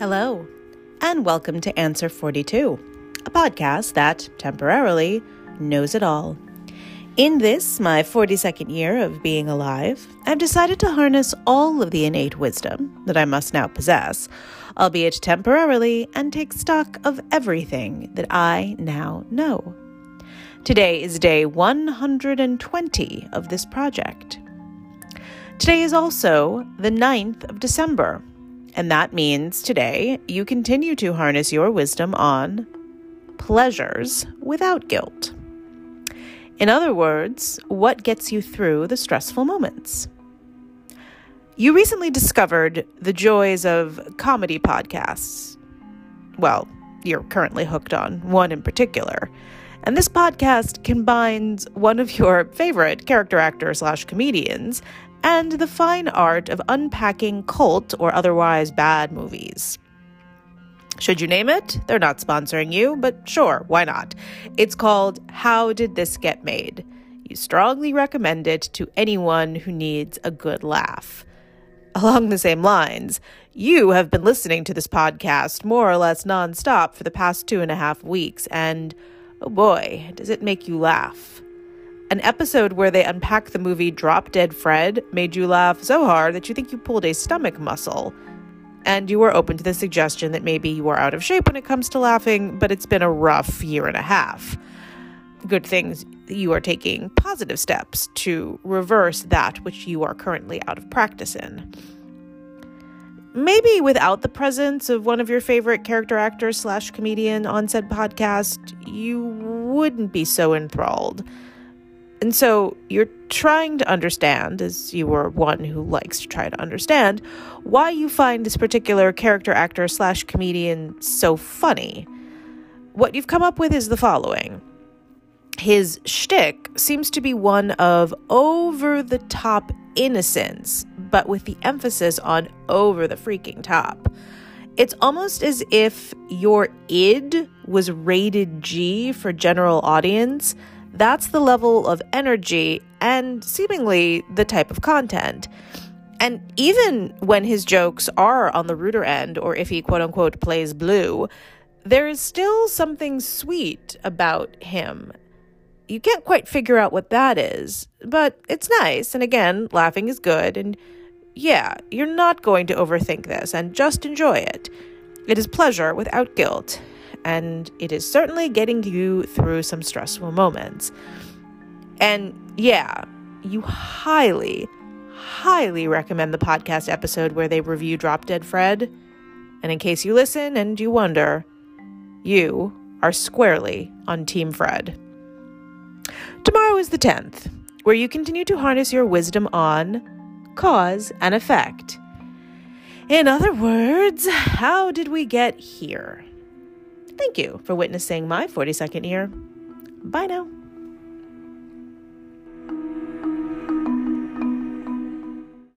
Hello, and welcome to Answer 42, a podcast that temporarily knows it all. In this, my 42nd year of being alive, I've decided to harness all of the innate wisdom that I must now possess, albeit temporarily, and take stock of everything that I now know. Today is day 120 of this project. Today is also the 9th of December, and that means today you continue to harness your wisdom on pleasures without guilt. In other words, what gets you through the stressful moments? You recently discovered the joys of comedy podcasts. Well, you're currently hooked on one in particular. And this podcast combines one of your favorite character actors slash comedians and the fine art of unpacking cult or otherwise bad movies. Should you name it? They're not sponsoring you, but sure, why not? It's called How Did This Get Made? You strongly recommend it to anyone who needs a good laugh. Along the same lines, you have been listening to this podcast more or less nonstop for the past two and a half weeks, and oh boy, does it make you laugh. An episode where they unpack the movie Drop Dead Fred made you laugh so hard that you think you pulled a stomach muscle. And you were open to the suggestion that maybe you are out of shape when it comes to laughing, but it's been a rough year and a half. Good things you are taking positive steps to reverse that which you are currently out of practice in. Maybe without the presence of one of your favorite character actors slash comedian on said podcast, you wouldn't be so enthralled. And so you're trying to understand, as you were one who likes to try to understand, why you find this particular character actor slash comedian so funny. What you've come up with is the following. His shtick seems to be one of over the top innocence, but with the emphasis on over the freaking top. It's almost as if your id was rated G for general audience that's the level of energy and seemingly the type of content. And even when his jokes are on the ruder end, or if he quote unquote plays blue, there is still something sweet about him. You can't quite figure out what that is, but it's nice. And again, laughing is good. And yeah, you're not going to overthink this and just enjoy it. It is pleasure without guilt and it is certainly getting you through some stressful moments. And yeah, you highly, highly recommend the podcast episode where they review Drop Dead Fred. And in case you listen and you wonder, you are squarely on Team Fred. Tomorrow is the 10th, where you continue to harness your wisdom on cause and effect. In other words, how did we get here? Thank you for witnessing my 42nd year. Bye now.